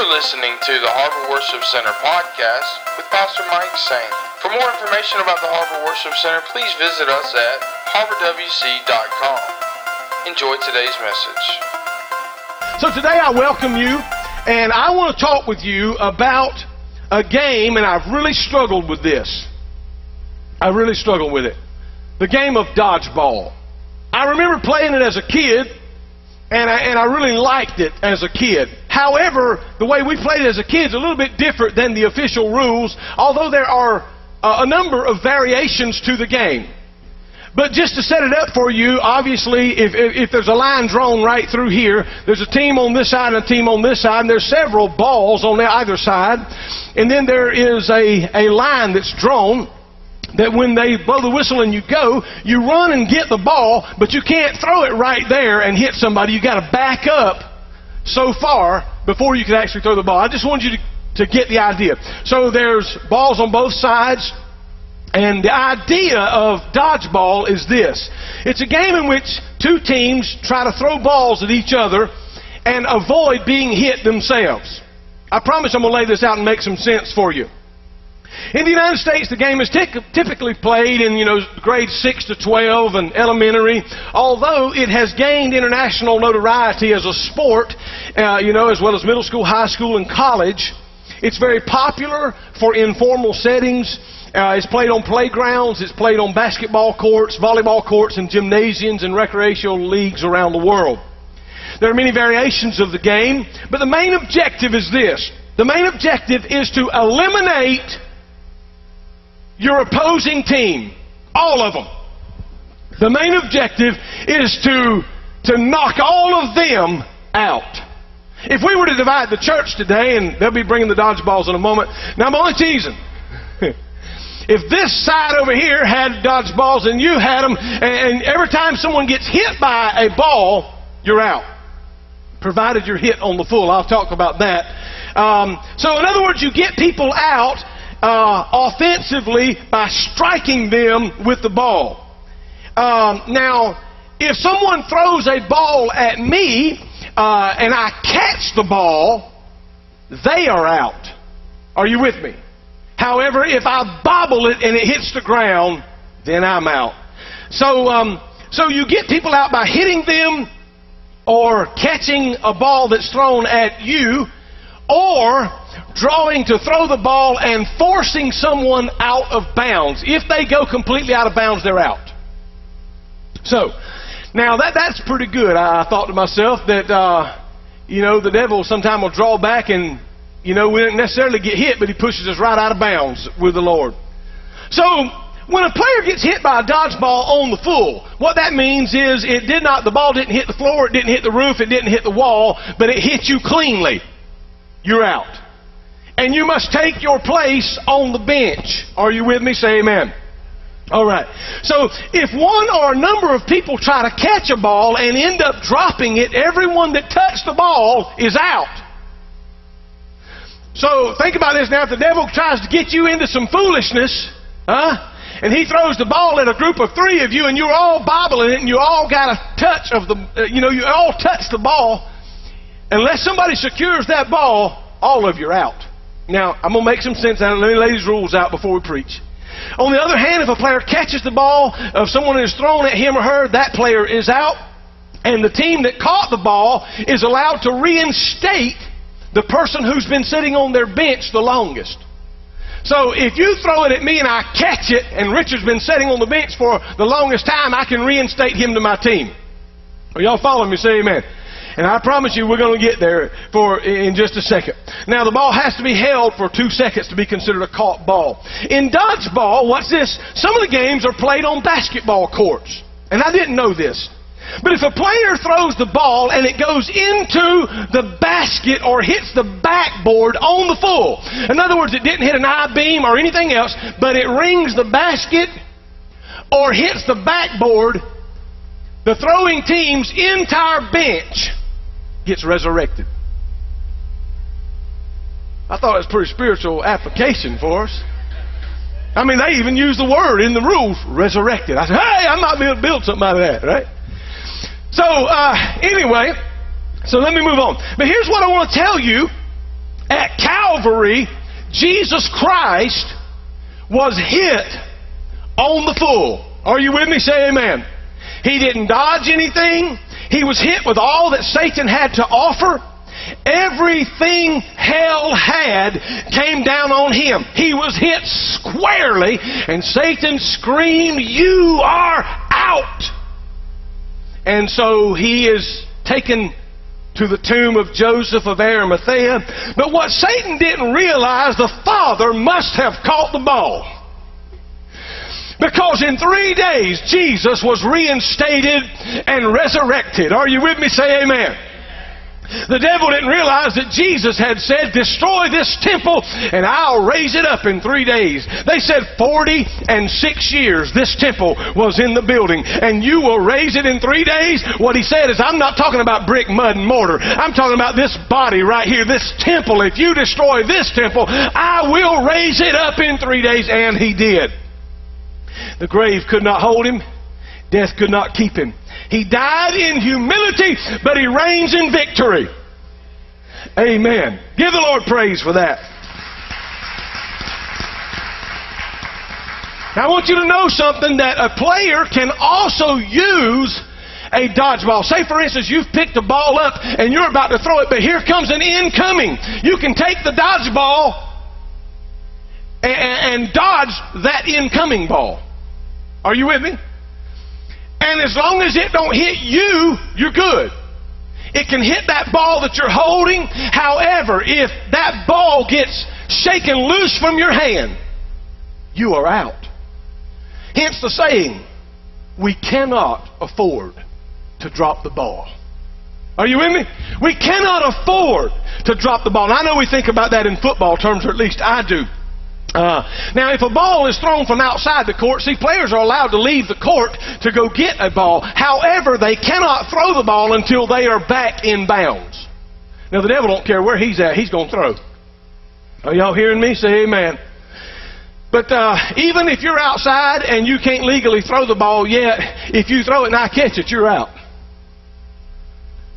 You're listening to the Harbor Worship Center podcast with Pastor Mike Saint. For more information about the Harbor Worship Center, please visit us at harborwc.com. Enjoy today's message. So today I welcome you, and I want to talk with you about a game, and I've really struggled with this. I really struggled with it. The game of dodgeball. I remember playing it as a kid, and I, and I really liked it as a kid. However, the way we played it as a kid is a little bit different than the official rules, although there are uh, a number of variations to the game. But just to set it up for you, obviously, if, if, if, there's a line drawn right through here, there's a team on this side and a team on this side, and there's several balls on either side, and then there is a, a line that's drawn that when they blow the whistle and you go, you run and get the ball, but you can't throw it right there and hit somebody. You've got to back up so far before you can actually throw the ball. I just want you to, to get the idea. So there's balls on both sides. And the idea of dodgeball is this. It's a game in which two teams try to throw balls at each other and avoid being hit themselves. I promise I'm going to lay this out and make some sense for you. In the United States, the game is typically played in, you know, grades 6 to 12 and elementary, although it has gained international notoriety as a sport, uh, you know, as well as middle school, high school, and college. It's very popular for informal settings. Uh, it's played on playgrounds, it's played on basketball courts, volleyball courts, and gymnasiums and recreational leagues around the world. There are many variations of the game, but the main objective is this. The main objective is to eliminate your opposing team. All of them. The main objective is to, to knock all of them out. If we were to divide the church today, and they'll be bringing the dodgeballs in a moment. Now, I'm only teasing. if this side over here had dodgeballs and you had them, and every time someone gets hit by a ball, you're out. Provided you're hit on the full. I'll talk about that. Um, so, in other words, you get people out uh, offensively by striking them with the ball. Um, now, if someone throws a ball at me uh, and I catch the ball, they are out. Are you with me? However, if I bobble it and it hits the ground, then I'm out. So, um, so you get people out by hitting them or catching a ball that's thrown at you or drawing to throw the ball and forcing someone out of bounds. If they go completely out of bounds, they're out. So, now that that's pretty good. I, I thought to myself that uh, you know the devil sometime will draw back and you know we don't necessarily get hit, but he pushes us right out of bounds with the Lord. So when a player gets hit by a dodgeball on the full, what that means is it did not the ball didn't hit the floor, it didn't hit the roof, it didn't hit the wall, but it hit you cleanly. You're out and you must take your place on the bench. Are you with me? Say amen. All right. So if one or a number of people try to catch a ball and end up dropping it, everyone that touched the ball is out. So think about this now. If the devil tries to get you into some foolishness, huh? And he throws the ball at a group of three of you, and you're all bobbling it, and you all got a touch of the, uh, you know, you all touch the ball. Unless somebody secures that ball, all of you are out. Now, I'm going to make some sense out of it. Let me lay these rules out before we preach. On the other hand, if a player catches the ball, if someone is thrown at him or her, that player is out. And the team that caught the ball is allowed to reinstate the person who's been sitting on their bench the longest. So if you throw it at me and I catch it, and Richard's been sitting on the bench for the longest time, I can reinstate him to my team. Are y'all following me? Say amen. And I promise you we're going to get there for in just a second. Now the ball has to be held for two seconds to be considered a caught ball. In dodgeball, what's this? Some of the games are played on basketball courts. And I didn't know this. But if a player throws the ball and it goes into the basket or hits the backboard on the full, in other words, it didn't hit an I beam or anything else, but it rings the basket or hits the backboard, the throwing team's entire bench gets resurrected. I thought it was pretty spiritual application for us. I mean, they even use the word in the rules, resurrected. I said, hey, I might be able to build something out of that, right? So, uh, anyway, so let me move on. But here's what I want to tell you At Calvary, Jesus Christ was hit on the full. Are you with me? Say amen. He didn't dodge anything. He was hit with all that Satan had to offer. Everything hell had came down on him. He was hit squarely, and Satan screamed, You are out! And so he is taken to the tomb of Joseph of Arimathea. But what Satan didn't realize, the Father must have caught the ball. Because in three days, Jesus was reinstated and resurrected. Are you with me? Say amen. The devil didn't realize that Jesus had said, Destroy this temple and I'll raise it up in three days. They said 40 and six years this temple was in the building and you will raise it in three days. What he said is, I'm not talking about brick, mud, and mortar. I'm talking about this body right here, this temple. If you destroy this temple, I will raise it up in three days. And he did. The grave could not hold him. Death could not keep him. He died in humility, but he reigns in victory. Amen. Give the Lord praise for that. Now, I want you to know something that a player can also use a dodgeball. Say, for instance, you've picked a ball up and you're about to throw it, but here comes an incoming. You can take the dodgeball and, and dodge that incoming ball. Are you with me? And as long as it don't hit you, you're good. It can hit that ball that you're holding. However, if that ball gets shaken loose from your hand, you are out. Hence the saying, we cannot afford to drop the ball. Are you with me? We cannot afford to drop the ball. And I know we think about that in football terms, or at least I do. Uh, now, if a ball is thrown from outside the court, see, players are allowed to leave the court to go get a ball. However, they cannot throw the ball until they are back in bounds. Now, the devil don't care where he's at; he's going to throw. Are y'all hearing me? Say amen. But uh, even if you're outside and you can't legally throw the ball yet, if you throw it and I catch it, you're out.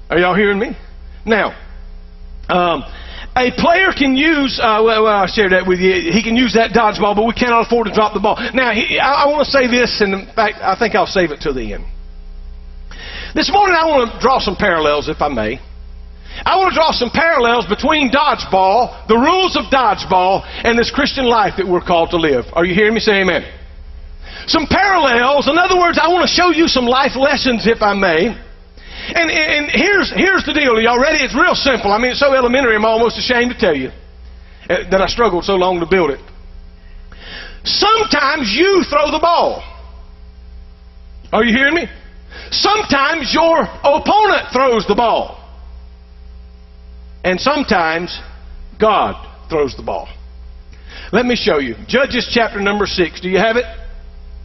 Are y'all hearing me? Now, um, a player can use, uh, well, I shared that with you. He can use that dodgeball, but we cannot afford to drop the ball. Now, he, I, I want to say this, and in fact, I think I'll save it to the end. This morning, I want to draw some parallels, if I may. I want to draw some parallels between dodgeball, the rules of dodgeball, and this Christian life that we're called to live. Are you hearing me say amen? Some parallels. In other words, I want to show you some life lessons, if I may. And, and here's, here's the deal. Y'all ready? It's real simple. I mean, it's so elementary, I'm almost ashamed to tell you uh, that I struggled so long to build it. Sometimes you throw the ball. Are you hearing me? Sometimes your opponent throws the ball. And sometimes God throws the ball. Let me show you. Judges chapter number 6. Do you have it?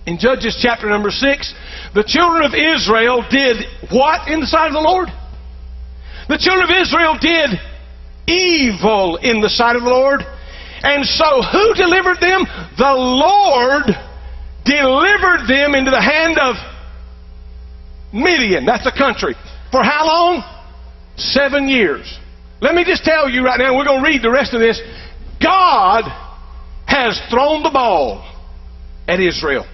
In Judges chapter number 6, the children of Israel did what in the sight of the Lord? The children of Israel did evil in the sight of the Lord. And so who delivered them? The Lord delivered them into the hand of Midian. That's a country. For how long? Seven years. Let me just tell you right now, we're going to read the rest of this. God has thrown the ball at Israel.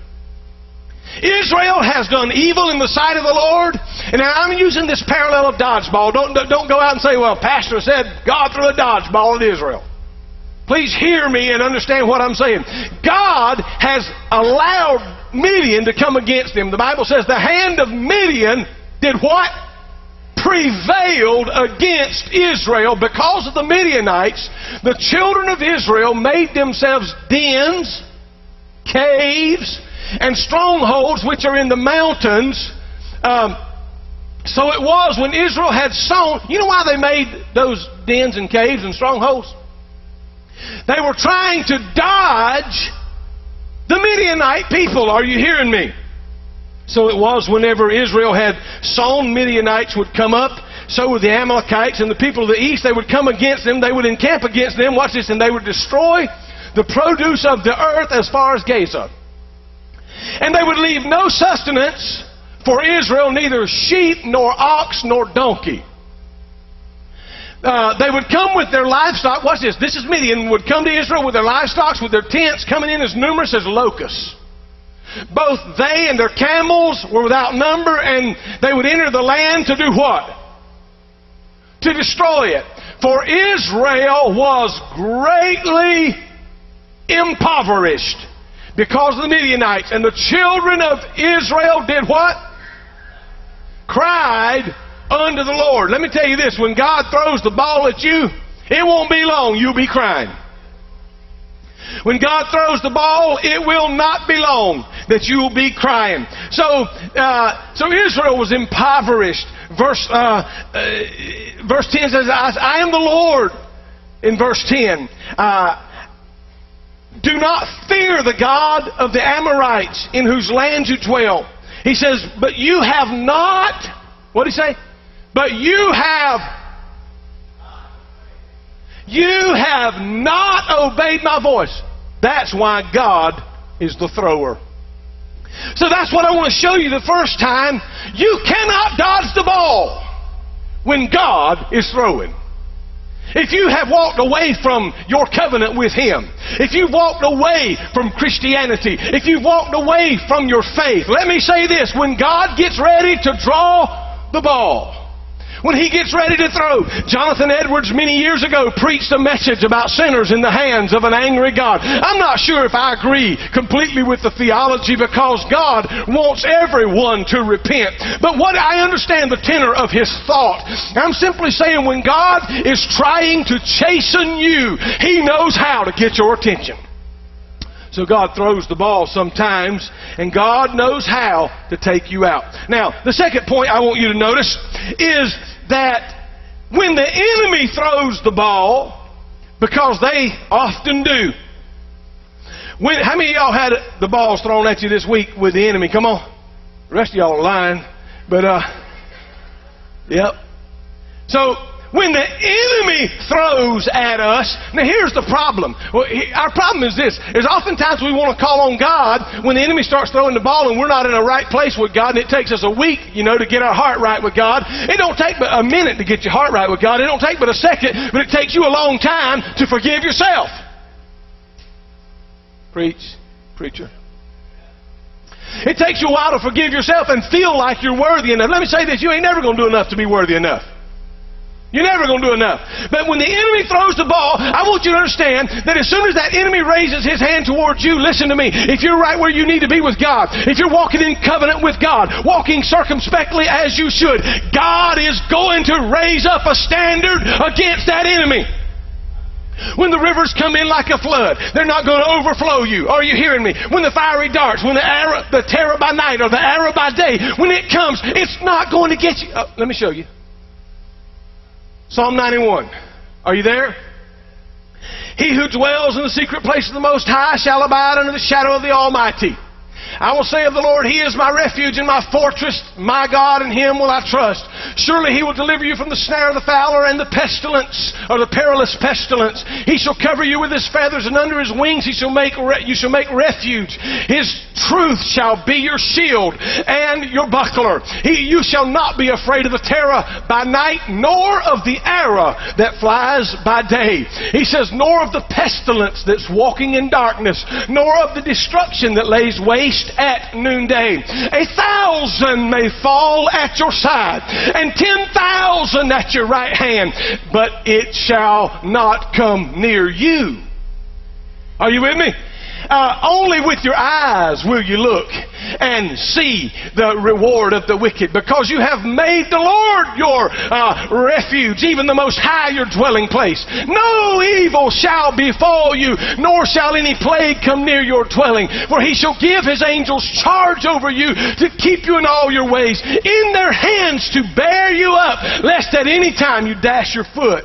Israel has done evil in the sight of the Lord. And I'm using this parallel of dodgeball. Don't, don't go out and say, well, Pastor said God threw a dodgeball at Israel. Please hear me and understand what I'm saying. God has allowed Midian to come against him. The Bible says the hand of Midian did what? Prevailed against Israel. Because of the Midianites, the children of Israel made themselves dens, caves, and strongholds which are in the mountains. Um, so it was when Israel had sown. You know why they made those dens and caves and strongholds? They were trying to dodge the Midianite people. Are you hearing me? So it was whenever Israel had sown, Midianites would come up. So would the Amalekites and the people of the east. They would come against them. They would encamp against them. Watch this. And they would destroy the produce of the earth as far as Gaza. And they would leave no sustenance for Israel, neither sheep, nor ox, nor donkey. uh, they would come with their livestock. Watch this. This is Midian would come to Israel with their livestock, with their tents coming in as numerous as locusts. Both they and their camels were without number, and they would enter the land to do what? To destroy it. For Israel was greatly impoverished because of the Midianites. And the children of Israel did what? Cried unto the Lord. Let me tell you this when God throws the ball at you, it won't be long, you'll be crying. When God throws the ball, it will not be long that you will be crying. So, uh, so Israel was impoverished. Verse uh, uh, verse ten says, I, "I am the Lord." In verse ten, uh, do not fear the God of the Amorites in whose land you dwell. He says, but you have not. What did he say? But you have you have not obeyed my voice. That's why God is the thrower. So that's what I want to show you the first time. You cannot dodge the ball when God is throwing. If you have walked away from your covenant with Him, if you've walked away from Christianity, if you've walked away from your faith, let me say this. When God gets ready to draw the ball, when he gets ready to throw. Jonathan Edwards many years ago preached a message about sinners in the hands of an angry God. I'm not sure if I agree completely with the theology because God wants everyone to repent. But what I understand the tenor of his thought. I'm simply saying when God is trying to chasten you, he knows how to get your attention. So God throws the ball sometimes, and God knows how to take you out. Now, the second point I want you to notice is that when the enemy throws the ball, because they often do. When, how many of y'all had the balls thrown at you this week with the enemy? Come on. The rest of y'all are lying. But, uh, yep. So, when the enemy throws at us, now here's the problem. Our problem is this, is oftentimes we want to call on God when the enemy starts throwing the ball and we're not in the right place with God and it takes us a week, you know, to get our heart right with God. It don't take but a minute to get your heart right with God. It don't take but a second, but it takes you a long time to forgive yourself. Preach, preacher. It takes you a while to forgive yourself and feel like you're worthy enough. Let me say this, you ain't never going to do enough to be worthy enough. You're never going to do enough. But when the enemy throws the ball, I want you to understand that as soon as that enemy raises his hand towards you, listen to me. If you're right where you need to be with God, if you're walking in covenant with God, walking circumspectly as you should, God is going to raise up a standard against that enemy. When the rivers come in like a flood, they're not going to overflow you. Are you hearing me? When the fiery darts, when the arrow, the terror by night or the arrow by day, when it comes, it's not going to get you. Oh, let me show you. Psalm 91. Are you there? He who dwells in the secret place of the Most High shall abide under the shadow of the Almighty. I will say of the Lord, He is my refuge and my fortress, my God, in Him will I trust. Surely He will deliver you from the snare of the fowler and the pestilence, or the perilous pestilence. He shall cover you with His feathers, and under His wings He shall make re- you shall make refuge. His truth shall be your shield and your buckler. He, you shall not be afraid of the terror by night, nor of the arrow that flies by day. He says, nor of the pestilence that's walking in darkness, nor of the destruction that lays waste at noonday. A thousand may fall at your side, and ten thousand at your right hand, but it shall not come near you. Are you with me? Uh, only with your eyes will you look and see the reward of the wicked, because you have made the Lord your uh, refuge, even the Most High your dwelling place. No evil shall befall you, nor shall any plague come near your dwelling, for he shall give his angels charge over you to keep you in all your ways, in their hands to bear you up, lest at any time you dash your foot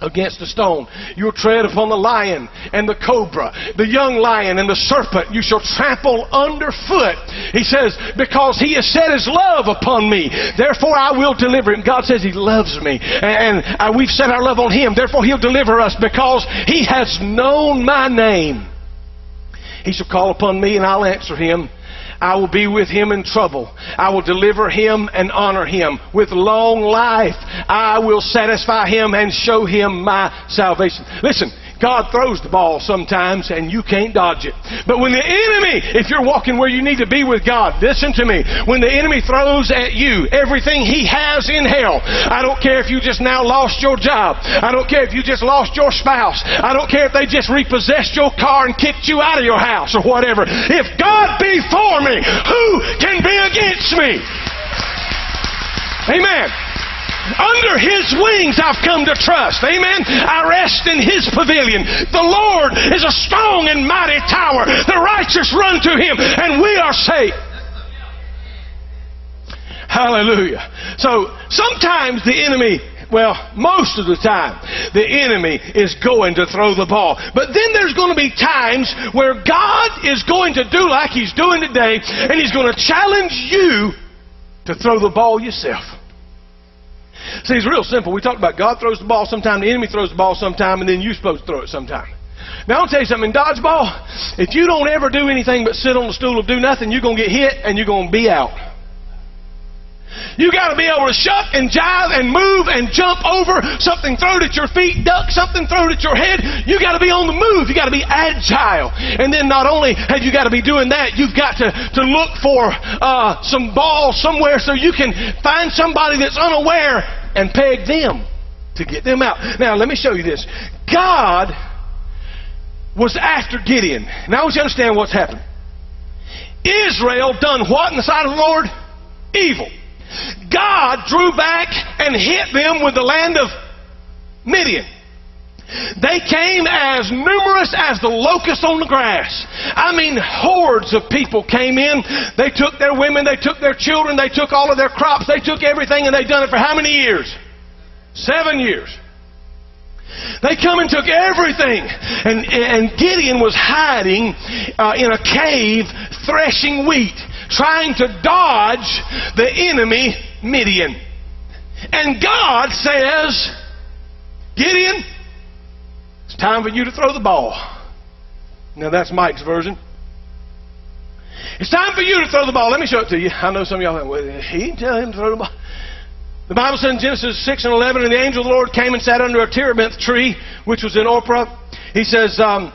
against the stone. You'll tread upon the lion and the cobra, the young lion and the serpent. You shall trample underfoot. He says, because he has set his love upon me. Therefore I will deliver him. God says he loves me. And we've set our love on him. Therefore he'll deliver us because he has known my name. He shall call upon me and I'll answer him. I will be with him in trouble. I will deliver him and honor him. With long life, I will satisfy him and show him my salvation. Listen, God throws the ball sometimes and you can't dodge it. But when the enemy, if you're walking where you need to be with God, listen to me. When the enemy throws at you everything he has in hell, I don't care if you just now lost your job. I don't care if you just lost your spouse. I don't care if they just repossessed your car and kicked you out of your house or whatever. If God be for me, who can be against me? Amen. Under His wings I've come to trust. Amen. I rest in His pavilion. The Lord is a strong and mighty tower. The righteous run to Him and we are safe. Hallelujah. So sometimes the enemy well, most of the time, the enemy is going to throw the ball. But then there's going to be times where God is going to do like He's doing today, and He's going to challenge you to throw the ball yourself. See, it's real simple. We talked about God throws the ball sometime, the enemy throws the ball sometime, and then you're supposed to throw it sometime. Now, I'll tell you something. In dodgeball, if you don't ever do anything but sit on the stool and do nothing, you're going to get hit and you're going to be out. You got to be able to shuck and jive and move and jump over something thrown at your feet, duck something thrown at your head. You got to be on the move. You got to be agile. And then not only have you got to be doing that, you've got to, to look for uh, some ball somewhere so you can find somebody that's unaware and peg them to get them out. Now, let me show you this. God was after Gideon. Now, I want you to understand what's happened. Israel done what in the sight of the Lord? Evil. God drew back and hit them with the land of Midian. They came as numerous as the locusts on the grass. I mean, hordes of people came in. They took their women, they took their children, they took all of their crops, they took everything, and they done it for how many years? Seven years. They come and took everything. And, and Gideon was hiding uh, in a cave threshing wheat, trying to dodge the enemy Midian. And God says, Gideon, it's time for you to throw the ball. Now that's Mike's version. It's time for you to throw the ball. Let me show it to you. I know some of y'all think, well, he didn't tell him to throw the ball. The Bible says in Genesis 6 and 11, and the angel of the Lord came and sat under a terebinth tree, which was in Ophrah. He says, um,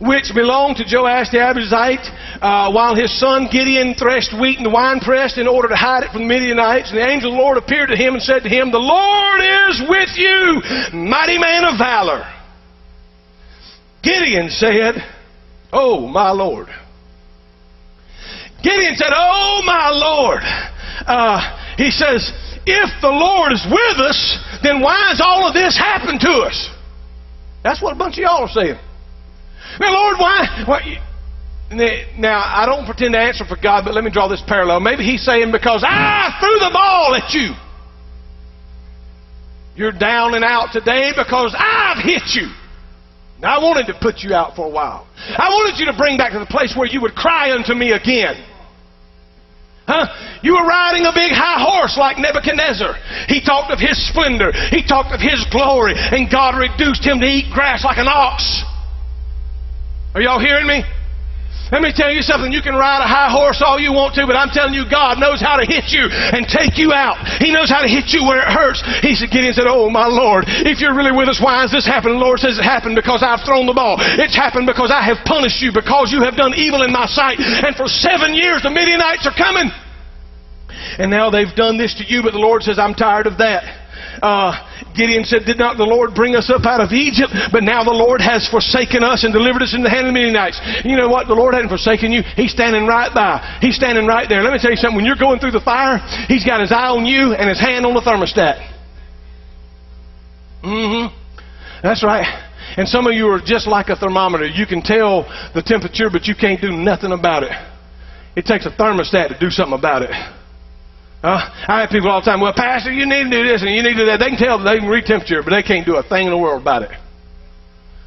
which belonged to Joash the Abiezrite, uh, while his son Gideon threshed wheat in the winepress in order to hide it from the Midianites. And the angel of the Lord appeared to him and said to him, The Lord is with you, mighty man of valor. Gideon said, Oh, my Lord. Gideon said, Oh, my Lord. Uh, he says, If the Lord is with us, then why has all of this happened to us? That's what a bunch of y'all are saying. Now, Lord, why? why now, I don't pretend to answer for God, but let me draw this parallel. Maybe He's saying, Because I threw the ball at you. You're down and out today because I've hit you. Now, I wanted to put you out for a while. I wanted you to bring back to the place where you would cry unto me again. Huh? You were riding a big high horse like Nebuchadnezzar. He talked of his splendor. He talked of his glory. And God reduced him to eat grass like an ox. Are y'all hearing me? Let me tell you something. You can ride a high horse all you want to, but I'm telling you, God knows how to hit you and take you out. He knows how to hit you where it hurts. He said, Gideon said, Oh, my Lord, if you're really with us, why has this happened? The Lord says it happened because I've thrown the ball. It's happened because I have punished you because you have done evil in my sight. And for seven years, the Midianites are coming. And now they've done this to you, but the Lord says, I'm tired of that. Uh, Gideon said, Did not the Lord bring us up out of Egypt? But now the Lord has forsaken us and delivered us in the hand of the Midianites. You know what? The Lord hadn't forsaken you. He's standing right by. He's standing right there. Let me tell you something. When you're going through the fire, He's got His eye on you and His hand on the thermostat. Mm hmm. That's right. And some of you are just like a thermometer. You can tell the temperature, but you can't do nothing about it. It takes a thermostat to do something about it. Uh, I have people all the time, well, Pastor, you need to do this and you need to do that. They can tell they can read temperature, but they can't do a thing in the world about it.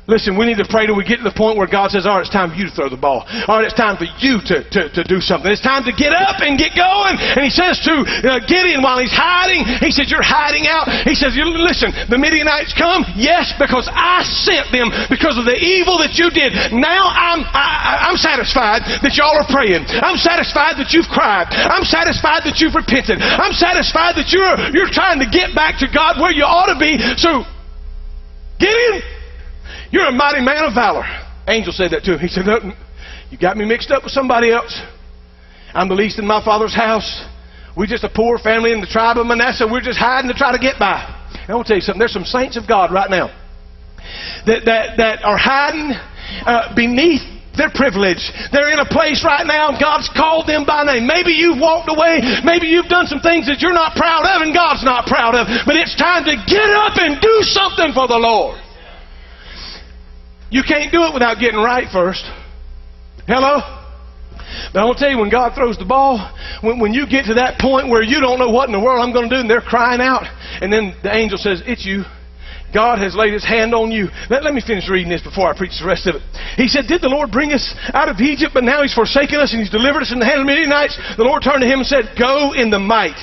Listen, we need to pray till we get to the point where God says, all right, it's time for you to throw the ball. All right, it's time for you to, to, to do something. It's time to get up and get going. And he says to uh, Gideon while he's hiding, he says, you're hiding out. He says, listen, the Midianites come? Yes, because I sent them because of the evil that you did. Now I'm, I, I'm satisfied that y'all are praying. I'm satisfied that you've cried. I'm satisfied that you've repented. I'm satisfied that you're, you're trying to get back to God where you ought to be. So, Gideon, you're a mighty man of valor. Angel said that to him. He said, no, You got me mixed up with somebody else. I'm the least in my father's house. We're just a poor family in the tribe of Manasseh. We're just hiding to try to get by. And I want to tell you something. There's some saints of God right now that, that, that are hiding uh, beneath their privilege. They're in a place right now and God's called them by name. Maybe you've walked away. Maybe you've done some things that you're not proud of and God's not proud of. But it's time to get up and do something for the Lord. You can't do it without getting right first. Hello? But I want to tell you, when God throws the ball, when, when you get to that point where you don't know what in the world I'm going to do, and they're crying out, and then the angel says, It's you. God has laid his hand on you. Let, let me finish reading this before I preach the rest of it. He said, Did the Lord bring us out of Egypt, but now he's forsaken us and he's delivered us in the hand of the Midianites? The Lord turned to him and said, Go in the might.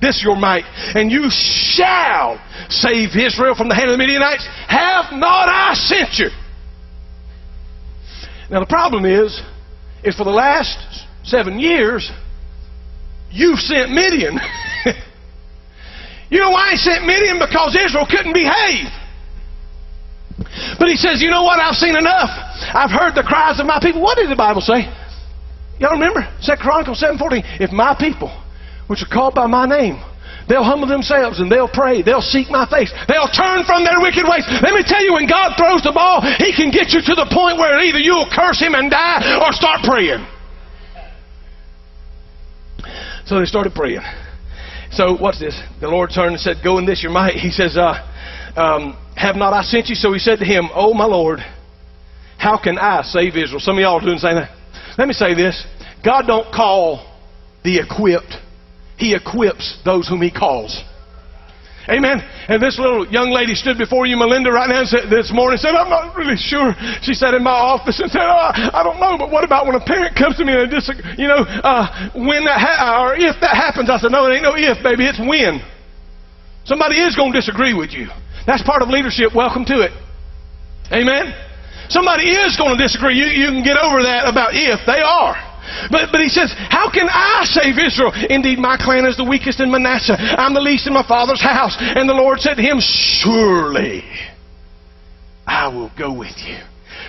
This your might, and you shall save Israel from the hand of the Midianites. Have not I sent you? Now the problem is, is for the last seven years, you've sent Midian. you know why he sent Midian? Because Israel couldn't behave. But he says, you know what? I've seen enough. I've heard the cries of my people. What did the Bible say? Y'all remember? 2 Chronicles 7.14. If my people, which are called by my name, They'll humble themselves and they'll pray. They'll seek my face. They'll turn from their wicked ways. Let me tell you, when God throws the ball, He can get you to the point where either you'll curse Him and die or start praying. So they started praying. So what's this? The Lord turned and said, Go in this your might. He says, uh, um, Have not I sent you? So he said to him, Oh my Lord, how can I save Israel? Some of y'all are doing the same thing. Let me say this. God don't call the equipped. He equips those whom He calls. Amen. And this little young lady stood before you, Melinda, right now said, this morning said, I'm not really sure. She sat in my office and said, oh, I don't know, but what about when a parent comes to me and disagree, you know, uh, when that ha- or if that happens? I said, no, it ain't no if, baby, it's when. Somebody is going to disagree with you. That's part of leadership. Welcome to it. Amen. Somebody is going to disagree. You, you can get over that about if. They are. But, but he says, How can I save Israel? Indeed, my clan is the weakest in Manasseh. I'm the least in my father's house. And the Lord said to him, Surely I will go with you.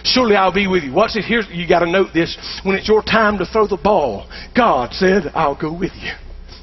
Surely I'll be with you. What's it here? You got to note this. When it's your time to throw the ball, God said, I'll go with you.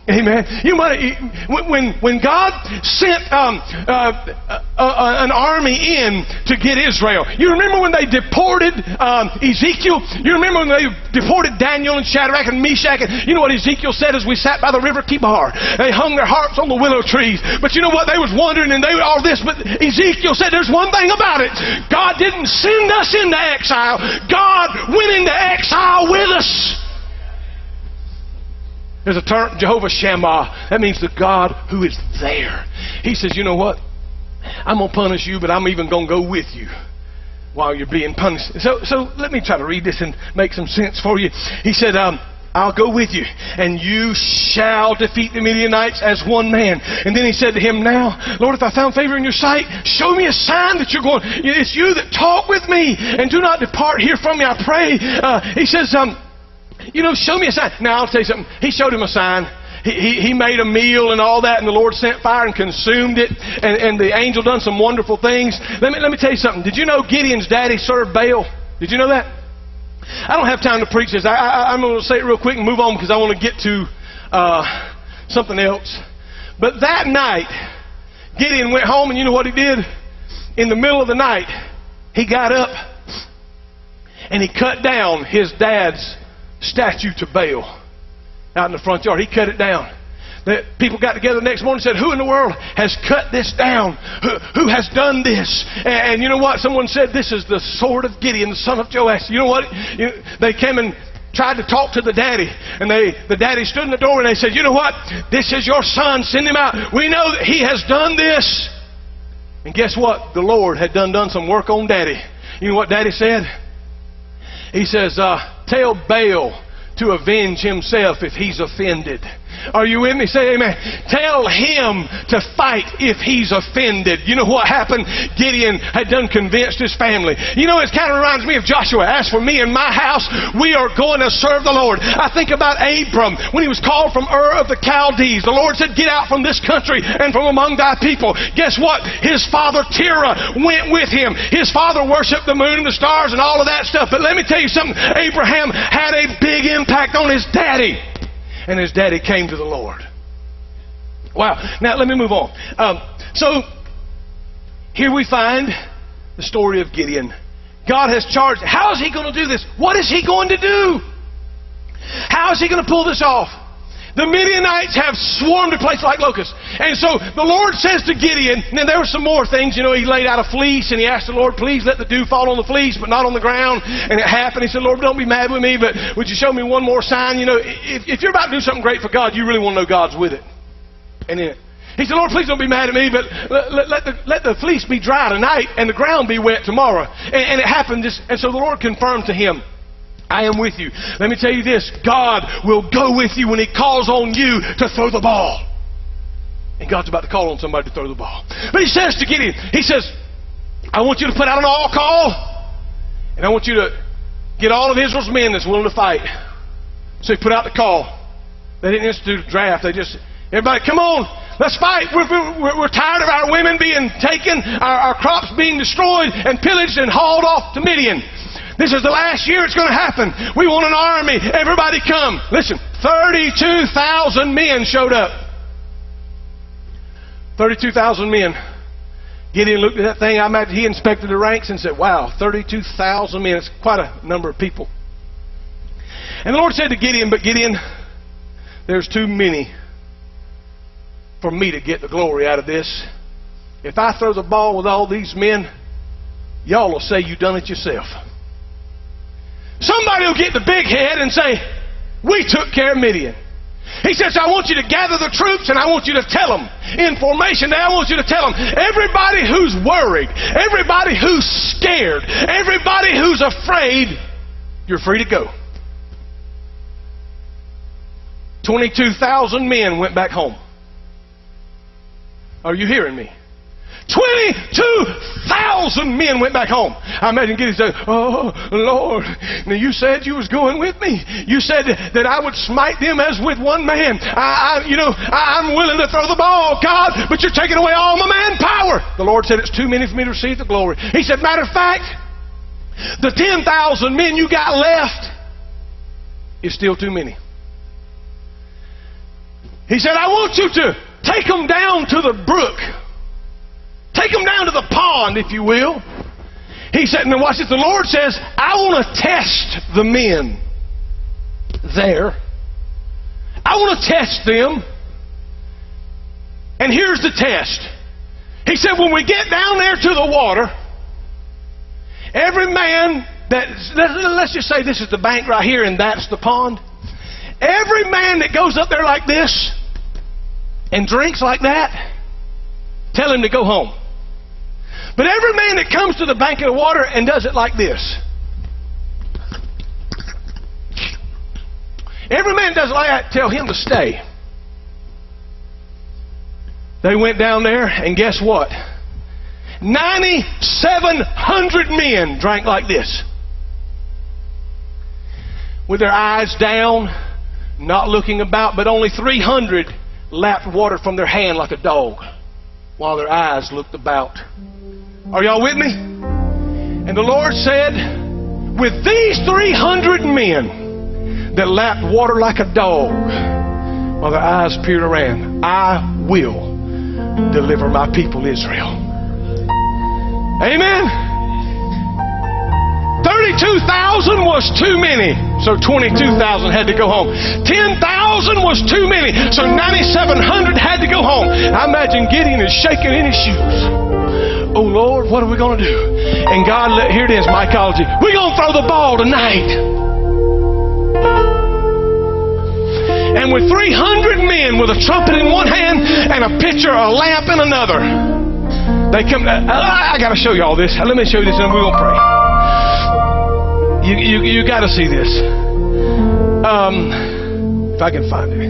Amen. You might when when God sent um, uh, uh, uh, an army in to get Israel. You remember when they deported um, Ezekiel? You remember when they deported Daniel and Shadrach and Meshach? And you know what Ezekiel said as we sat by the river Chebar? They hung their harps on the willow trees. But you know what? They was wondering and they all this. But Ezekiel said, "There's one thing about it. God didn't send us into exile. God went into exile with us." There's a term, Jehovah Shammah. That means the God who is there. He says, you know what? I'm going to punish you, but I'm even going to go with you while you're being punished. So, so let me try to read this and make some sense for you. He said, um, I'll go with you, and you shall defeat the Midianites as one man. And then he said to him, Now, Lord, if I found favor in your sight, show me a sign that you're going. It's you that talk with me, and do not depart here from me, I pray. Uh, he says, um, you know, show me a sign. Now, I'll tell you something. He showed him a sign. He, he, he made a meal and all that, and the Lord sent fire and consumed it, and, and the angel done some wonderful things. Let me, let me tell you something. Did you know Gideon's daddy served Baal? Did you know that? I don't have time to preach this. I, I, I'm going to say it real quick and move on because I want to get to uh, something else. But that night, Gideon went home, and you know what he did? In the middle of the night, he got up and he cut down his dad's statue to Baal out in the front yard. He cut it down. The people got together the next morning and said, Who in the world has cut this down? Who, who has done this? And, and, you know what? Someone said, This is the sword of Gideon, the son of Joash. You know what? You, they came and tried to talk to the daddy. And they, the daddy stood in the door and they said, You know what? This is your son. Send him out. We know that he has done this. And guess what? The Lord had done done some work on daddy. You know what Daddy said? He says, uh, tell Baal to avenge himself if he's offended. Are you with me? Say amen. Tell him to fight if he's offended. You know what happened? Gideon had done convinced his family. You know, it kind of reminds me of Joshua. As for me and my house, we are going to serve the Lord. I think about Abram when he was called from Ur of the Chaldees. The Lord said, Get out from this country and from among thy people. Guess what? His father Terah went with him. His father worshiped the moon and the stars and all of that stuff. But let me tell you something. Abraham had a big impact on his daddy and his daddy came to the Lord. Wow. Now, let me move on. Um, so, here we find the story of Gideon. God has charged. How is he going to do this? What is he going to do? How is he going to pull this off? The Midianites have swarmed a place like locusts. And so the Lord says to Gideon, and there were some more things, you know, he laid out a fleece and he asked the Lord, please let the dew fall on the fleece, but not on the ground. And it happened. He said, Lord, don't be mad with me, but would you show me one more sign? You know, if, if you're about to do something great for God, you really want to know God's with it. And then he said, Lord, please don't be mad at me, but let, let, let, the, let the fleece be dry tonight and the ground be wet tomorrow. And, and it happened. Just, and so the Lord confirmed to him, I am with you. Let me tell you this God will go with you when He calls on you to throw the ball. And God's about to call on somebody to throw the ball. But He says to Gideon, He says, I want you to put out an all call, and I want you to get all of Israel's men that's willing to fight. So He put out the call. They didn't institute a draft. They just, everybody, come on, let's fight. We're, we're, we're tired of our women being taken, our, our crops being destroyed and pillaged and hauled off to Midian. This is the last year it's going to happen. We want an army. Everybody come. Listen, 32,000 men showed up. 32,000 men. Gideon looked at that thing. I he inspected the ranks and said, Wow, 32,000 men. It's quite a number of people. And the Lord said to Gideon, But Gideon, there's too many for me to get the glory out of this. If I throw the ball with all these men, y'all will say you done it yourself. Somebody will get the big head and say, We took care of Midian. He says, I want you to gather the troops and I want you to tell them in formation. Now I want you to tell them everybody who's worried, everybody who's scared, everybody who's afraid, you're free to go. 22,000 men went back home. Are you hearing me? 22,000 men went back home. I imagine Gideon said, Oh, Lord, now you said you was going with me. You said that I would smite them as with one man. I, I you know, I, I'm willing to throw the ball, God, but you're taking away all my manpower. The Lord said, It's too many for me to receive the glory. He said, Matter of fact, the 10,000 men you got left is still too many. He said, I want you to take them down to the brook Take them down to the pond, if you will. He said, and watch this. The Lord says, I want to test the men there. I want to test them. And here's the test. He said, when we get down there to the water, every man that, let's just say this is the bank right here and that's the pond. Every man that goes up there like this and drinks like that, tell him to go home. But every man that comes to the bank of the water and does it like this, every man does it like that, tell him to stay. They went down there, and guess what? 9,700 men drank like this. With their eyes down, not looking about, but only 300 lapped water from their hand like a dog while their eyes looked about. Are y'all with me? And the Lord said, with these 300 men that lapped water like a dog while their eyes peered around, I will deliver my people Israel. Amen. 32,000 was too many, so 22,000 had to go home. 10,000 was too many, so 9,700 had to go home. I imagine Gideon is shaking in his shoes. Oh Lord, what are we going to do? And God, here it is, mycology. We're going to throw the ball tonight. And with 300 men with a trumpet in one hand and a pitcher, a lamp in another, they come. Uh, I, I got to show you all this. Let me show you this, and we're going to pray. You, you, you got to see this. Um, if I can find it.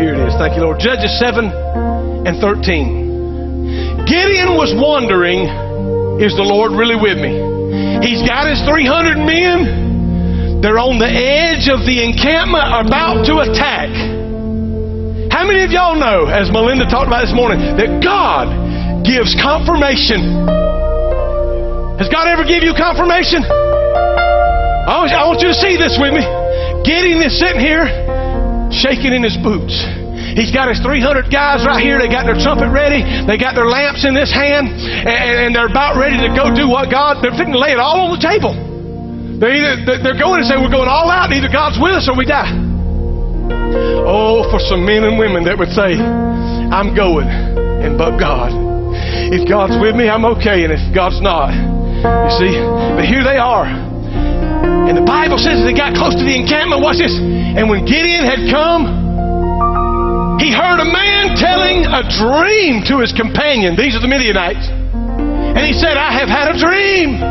Here it is. Thank you, Lord. Judges 7 and 13. Gideon was wondering, is the Lord really with me? He's got his 300 men. They're on the edge of the encampment, about to attack. How many of y'all know, as Melinda talked about this morning, that God gives confirmation? Has God ever give you confirmation? I want, I want you to see this with me. Gideon is sitting here, shaking in his boots. He's got his 300 guys right here. They got their trumpet ready. They got their lamps in this hand, and, and they're about ready to go do what God. They're fixing to lay it all on the table. They're either they're going to say we're going all out, either God's with us or we die. Oh, for some men and women that would say, "I'm going," and but God. If God's with me, I'm okay, and if God's not, you see. But here they are. And the Bible says they got close to the encampment. Watch this. And when Gideon had come, he heard a man telling a dream to his companion. These are the Midianites. And he said, I have had a dream.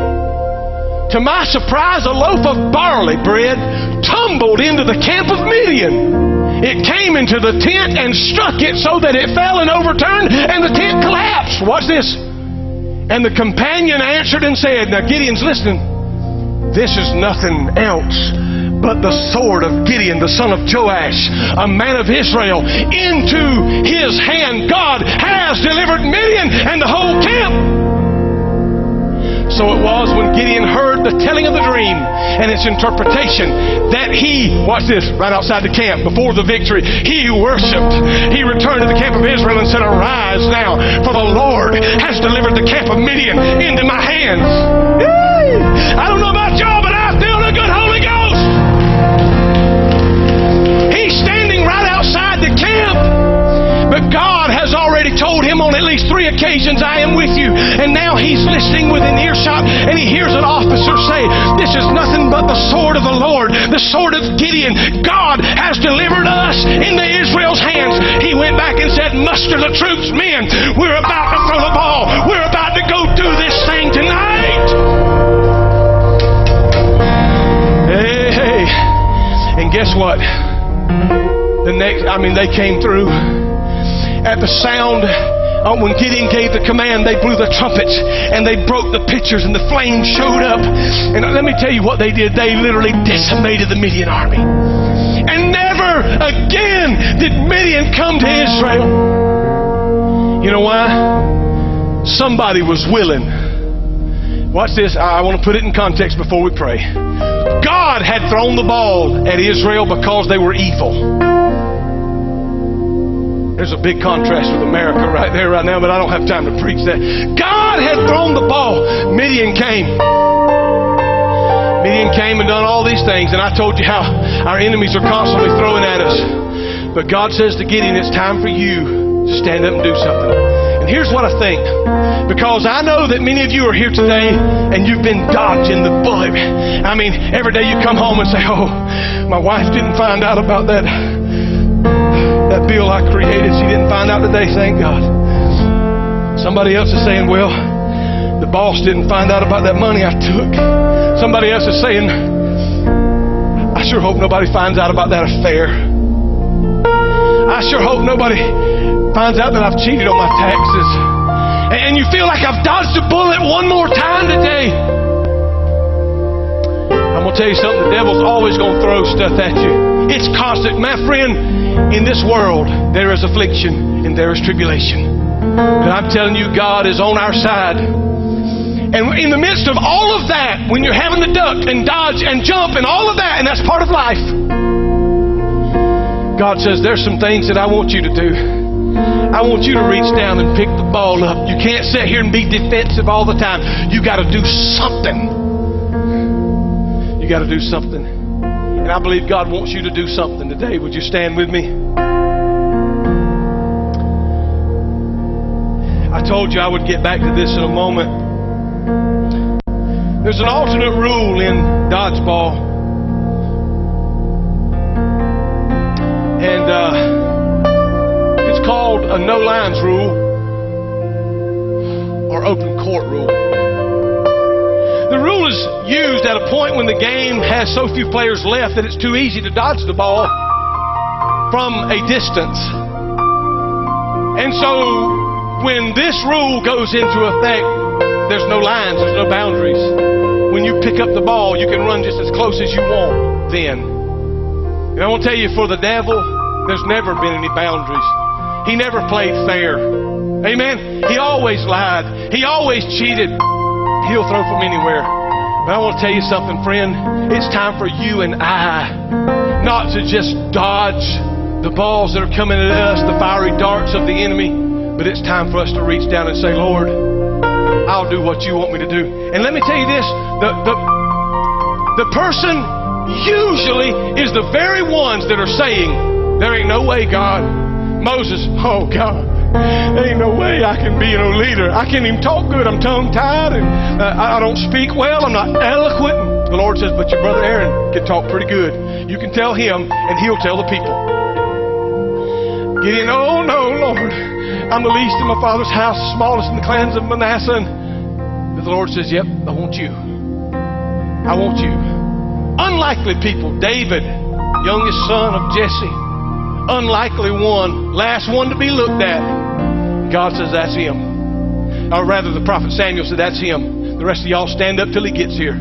To my surprise, a loaf of barley bread tumbled into the camp of Midian. It came into the tent and struck it so that it fell and overturned, and the tent collapsed. Watch this. And the companion answered and said, Now Gideon's listening. This is nothing else but the sword of Gideon, the son of Joash, a man of Israel. Into his hand God has delivered Midian and the whole camp. So it was when Gideon heard the telling of the dream and its interpretation that he, watch this, right outside the camp before the victory, he worshiped. He returned to the camp of Israel and said, Arise now, for the Lord has delivered the camp of Midian into my hands. I don't know But God has already told him on at least three occasions, I am with you. And now he's listening within earshot and he hears an officer say, This is nothing but the sword of the Lord, the sword of Gideon. God has delivered us into Israel's hands. He went back and said, Muster the troops, men. We're about to throw the ball. We're about to go do this thing tonight. Hey, hey. And guess what? The next, I mean, they came through at the sound uh, when Gideon gave the command, they blew the trumpets and they broke the pitchers and the flames showed up. And let me tell you what they did. They literally decimated the Midian army. And never again did Midian come to Israel. You know why? Somebody was willing. Watch this. I want to put it in context before we pray. God had thrown the ball at Israel because they were evil. There's a big contrast with America right there, right now, but I don't have time to preach that. God had thrown the ball. Midian came. Midian came and done all these things, and I told you how our enemies are constantly throwing at us. But God says to Gideon, it's time for you to stand up and do something. And here's what I think. Because I know that many of you are here today and you've been dodging the bullet. I mean, every day you come home and say, Oh, my wife didn't find out about that that bill I created. She didn't find out today, thank God. Somebody else is saying, well, the boss didn't find out about that money I took. Somebody else is saying, I sure hope nobody finds out about that affair. I sure hope nobody finds out that I've cheated on my taxes. And you feel like I've dodged a bullet one more time today. I'm going to tell you something. The devil's always going to throw stuff at you. It's constant. My friend, in this world there is affliction and there is tribulation. But I'm telling you, God is on our side. And in the midst of all of that, when you're having to duck and dodge and jump and all of that, and that's part of life, God says, There's some things that I want you to do. I want you to reach down and pick the ball up. You can't sit here and be defensive all the time. You got to do something. You got to do something. And I believe God wants you to do something today. Would you stand with me? I told you I would get back to this in a moment. There's an alternate rule in dodgeball. And uh, it's called a no lines rule or open court rule. Rule is used at a point when the game has so few players left that it's too easy to dodge the ball from a distance. And so when this rule goes into effect, there's no lines, there's no boundaries. When you pick up the ball, you can run just as close as you want then. And I want to tell you, for the devil, there's never been any boundaries. He never played fair. Amen. He always lied. He always cheated. He'll throw from anywhere. I want to tell you something, friend. It's time for you and I not to just dodge the balls that are coming at us, the fiery darts of the enemy, but it's time for us to reach down and say, Lord, I'll do what you want me to do. And let me tell you this the, the, the person usually is the very ones that are saying, There ain't no way, God. Moses, oh God, there ain't no way I can be no leader. I can't even talk good. I'm tongue tied and uh, I don't speak well. I'm not eloquent. The Lord says, but your brother Aaron can talk pretty good. You can tell him and he'll tell the people. Gideon, oh no, Lord. I'm the least in my father's house, smallest in the clans of Manasseh. And the Lord says, Yep, I want you. I want you. Unlikely people, David, youngest son of Jesse, unlikely one, last one to be looked at. God says, That's him. Or rather, the prophet Samuel said, That's him. The rest of y'all stand up till he gets here.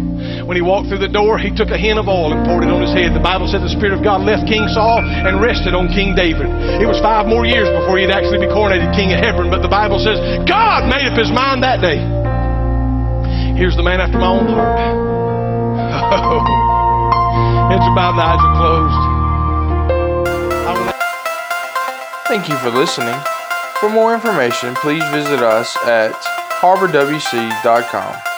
When he walked through the door, he took a hin of oil and poured it on his head. The Bible said the Spirit of God left King Saul and rested on King David. It was five more years before he'd actually be coronated king of Hebron, but the Bible says God made up his mind that day. Here's the man after my own heart. Are bowed and eyes are closed. Thank you for listening. For more information, please visit us at harborwc.com.